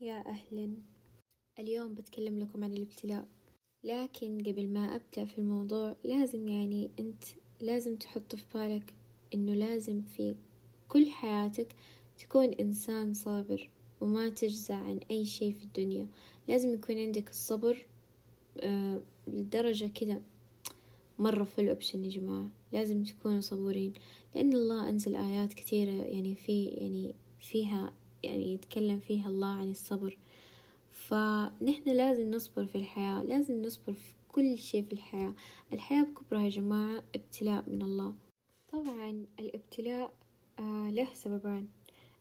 يا أهلا. اليوم بتكلم لكم عن الابتلاء. لكن قبل ما أبدأ في الموضوع لازم يعني أنت لازم تحط في بالك إنه لازم في كل حياتك تكون إنسان صابر وما تجزع عن أي شي في الدنيا. لازم يكون عندك الصبر آه لدرجة كذا مرة فل أوبشن يا جماعة. لازم تكونوا صبورين. لأن الله أنزل آيات كثيرة يعني في يعني فيها يعني يتكلم فيها الله عن الصبر. فنحن لازم نصبر في الحياة لازم نصبر في كل شي في الحياة. الحياة بكبرها يا جماعة ابتلاء من الله. طبعا الابتلاء آه له سببان.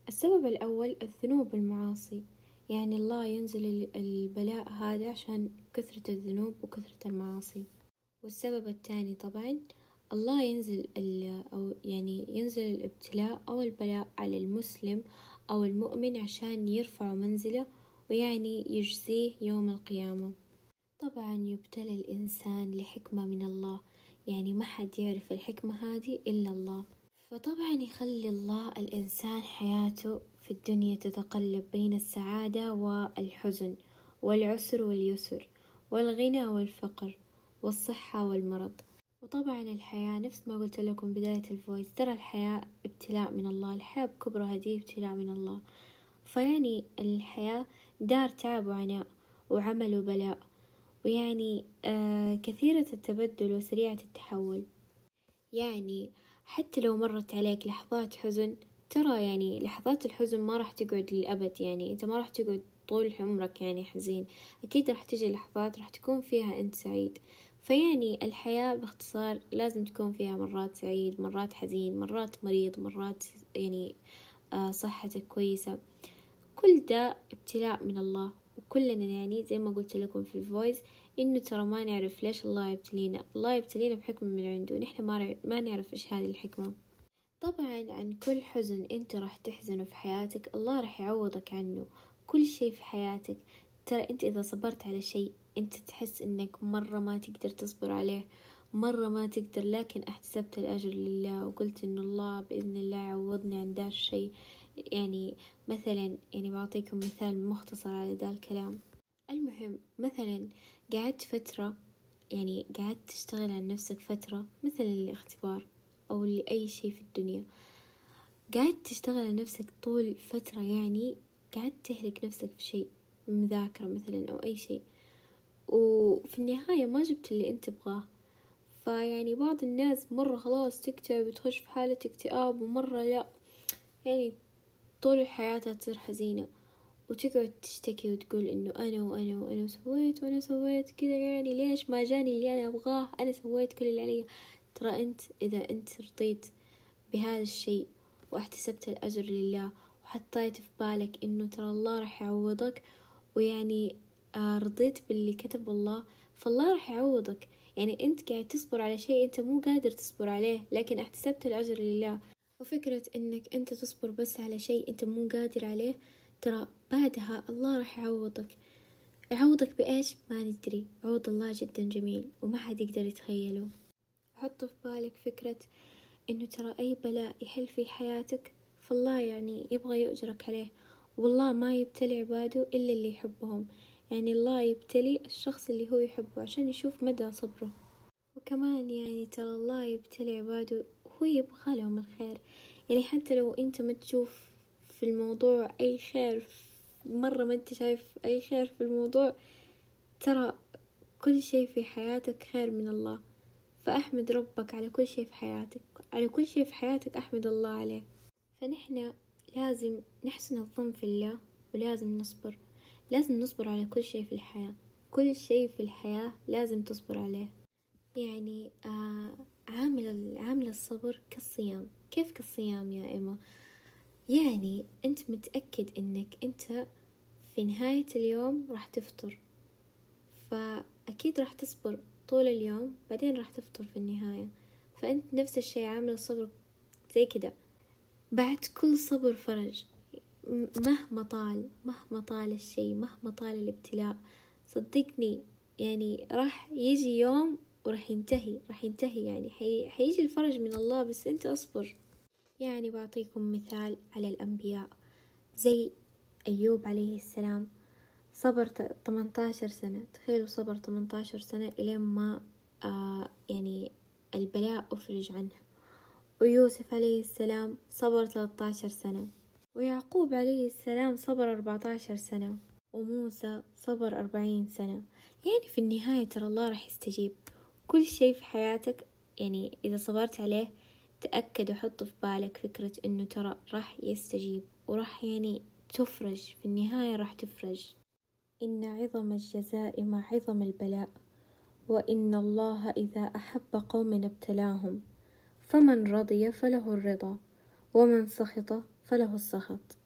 السبب الأول الذنوب والمعاصي. يعني الله ينزل البلاء هذا عشان كثرة الذنوب وكثرة المعاصي. والسبب الثاني طبعا الله ينزل أو يعني ينزل الابتلاء أو البلاء على المسلم أو المؤمن عشان يرفع منزله ويعني يجزيه يوم القيامة. طبعا يبتلى الإنسان لحكمة من الله. يعني ما حد يعرف الحكمة هذه إلا الله. فطبعا يخلي الله الإنسان حياته في الدنيا تتقلب بين السعادة والحزن والعسر واليسر والغنى والفقر والصحة والمرض. وطبعا الحياة نفس ما قلت لكم بداية الفويس ترى الحياة ابتلاء من الله الحياة بكبرها دي ابتلاء من الله. فيعني الحياة دار تعب وعناء وعمل وبلاء ويعني آه كثيرة التبدل وسريعة التحول. يعني حتى لو مرت عليك لحظات حزن ترى يعني لحظات الحزن ما راح تقعد للأبد يعني أنت ما راح تقعد طول عمرك يعني حزين. أكيد راح تجي لحظات راح تكون فيها أنت سعيد. فيعني الحياة باختصار لازم تكون فيها مرات سعيد مرات حزين مرات مريض مرات يعني آه صحتك كويسة. كل ده ابتلاء من الله. وكلنا يعني زي ما قلت لكم في الفويس إنه ترى ما نعرف ليش الله يبتلينا. الله يبتلينا بحكمة من عنده. ونحن ما ما نعرف إيش هذه الحكمة. طبعا عن كل حزن أنت راح تحزنه في حياتك الله راح يعوضك عنه. كل شي في حياتك. ترى أنت إذا صبرت على شيء أنت تحس إنك مرة ما تقدر تصبر عليه مرة ما تقدر. لكن احتسبت الأجر لله وقلت إنه الله بإذن الله يعوضني عن دا الشي يعني مثلا يعني بعطيكم مثال مختصر على ذا الكلام. المهم مثلا قعدت فترة يعني قعدت تشتغل على نفسك فترة مثلا الاختبار أو لأي شي في الدنيا. قعدت تشتغل على نفسك طول فترة يعني قعدت تهلك نفسك في شي مذاكرة مثلا أو أي شي وفي النهاية ما جبت اللي أنت تبغاه. فيعني بعض الناس مرة خلاص تكتئب وتخش في حالة اكتئاب ومرة لا. يعني طول حياتها تصير حزينة. وتقعد تشتكي وتقول إنه أنا وأنا وأنا سويت وأنا سويت كذا يعني ليش ما جاني اللي أنا أبغاه؟ أنا سويت كل اللي علي. ترى أنت إذا أنت رضيت بهذا الشيء واحتسبت الأجر لله وحطيت في بالك إنه ترى الله راح يعوضك ويعني آه رضيت باللي كتب الله فالله راح يعوضك. يعني أنت قاعد تصبر على شيء أنت مو قادر تصبر عليه لكن أحتسبت الأجر لله. وفكرة إنك أنت تصبر بس على شيء أنت مو قادر عليه ترى بعدها الله راح يعوضك. يعوضك بإيش؟ ما ندري. عوض الله جدا جميل وما حد يقدر يتخيله. حط في بالك فكرة إنه ترى أي بلاء يحل في حياتك فالله يعني يبغى يؤجرك عليه. والله ما يبتلي عباده إلا اللي يحبهم. يعني الله يبتلي الشخص اللي هو يحبه عشان يشوف مدى صبره. وكمان يعني ترى الله يبتلي عباده هو يبغى لهم الخير. يعني حتى لو أنت ما تشوف في الموضوع أي خير مرة ما أنت شايف أي خير في الموضوع ترى كل شي في حياتك خير من الله. فأحمد ربك على كل شي في حياتك على كل شي في حياتك أحمد الله عليه. فنحنا لازم نحسن الظن في الله ولازم نصبر. لازم نصبر على كل شي في الحياة. كل شي في الحياة لازم تصبر عليه. يعني آه عامل عامل الصبر كالصيام. كيف كالصيام يا إما يعني أنت متأكد إنك أنت في نهاية اليوم راح تفطر. فأكيد راح تصبر طول اليوم بعدين راح تفطر في النهاية. فأنت نفس الشي عامل الصبر زي كده. بعد كل صبر فرج. مهما طال مهما طال الشي مهما طال الابتلاء صدقني يعني راح يجي يوم وراح ينتهي راح ينتهي يعني. حي... حيجي الفرج من الله بس أنت اصبر. يعني بعطيكم مثال على الأنبياء. زي أيوب عليه السلام صبر ثمانية عشر سنة. تخيلوا صبر ثمانية عشر سنة إلين ما آه يعني البلاء أفرج عنه. ويوسف عليه السلام صبر ثلاثة عشر سنة ويعقوب عليه السلام صبر أربعة عشر سنة وموسى صبر أربعين سنة. يعني في النهاية ترى الله راح يستجيب. كل شي في حياتك يعني إذا صبرت عليه تأكد وحط في بالك فكرة إنه ترى راح يستجيب وراح يعني تفرج. في النهاية راح تفرج. إن عظم الجزاء مع عظم البلاء وإن الله إذا أحب قوم ابتلاهم. فمن رضي فله الرضا ومن سخط فله السخط.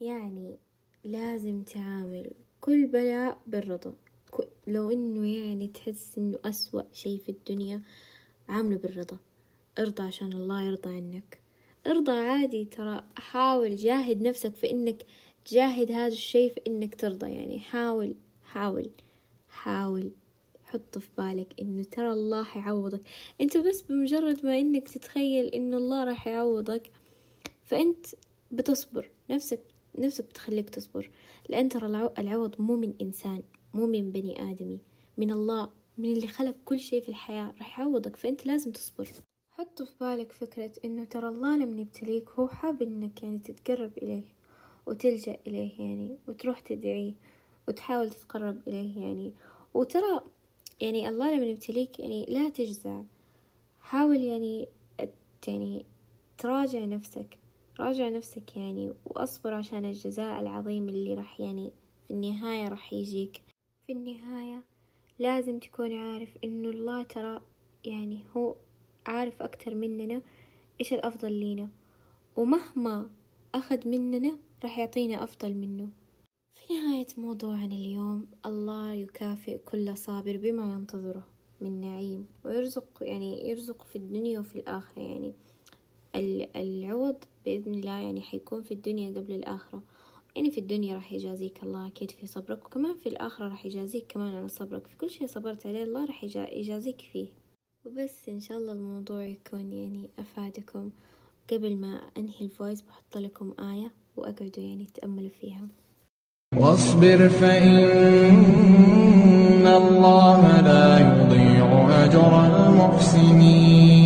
يعني لازم تعامل كل بلاء بالرضا. لو إنه يعني تحس إنه أسوأ شي في الدنيا عامله بالرضا. ارضى عشان الله يرضى عنك. ارضى عادي ترى حاول جاهد نفسك في إنك تجاهد هذا الشي في إنك ترضى. يعني حاول حاول حاول. حط في بالك إنه ترى الله حيعوضك أنت بس بمجرد ما إنك تتخيل إنه الله راح يعوضك فأنت بتصبر. نفسك نفسك بتخليك تصبر. لأن ترى العوض مو من إنسان مو من بني آدمي. من الله من اللي خلق كل شيء في الحياة راح يعوضك. فأنت لازم تصبر. حط في بالك فكرة إنه ترى الله لما يبتليك هو حاب إنك يعني تتقرب إليه وتلجأ إليه يعني وتروح تدعيه وتحاول تتقرب إليه يعني. وترى يعني الله لما يبتليك يعني لا تجزع. حاول يعني يعني تراجع نفسك. راجع نفسك يعني وأصبر عشان الجزاء العظيم اللي راح يعني في النهاية راح يجيك. في النهاية لازم تكون عارف إنه الله ترى يعني هو عارف أكتر مننا إيش الأفضل لينا. ومهما أخذ مننا راح يعطينا أفضل منه. في نهاية موضوعنا اليوم الله يكافئ كل صابر بما ينتظره من نعيم ويرزق يعني يرزق في الدنيا وفي الآخرة. يعني العوض بإذن الله يعني حيكون في الدنيا قبل الآخرة. يعني في الدنيا راح يجازيك الله أكيد في صبرك وكمان في الآخرة راح يجازيك كمان على صبرك. في كل شي صبرت عليه الله راح يجازيك فيه. وبس إن شاء الله الموضوع يكون يعني أفادكم. قبل ما أنهي الفويس بحط لكم آية وأقعدوا يعني تأملوا فيها. واصبر فإن الله لا يضيع أجر المحسنين.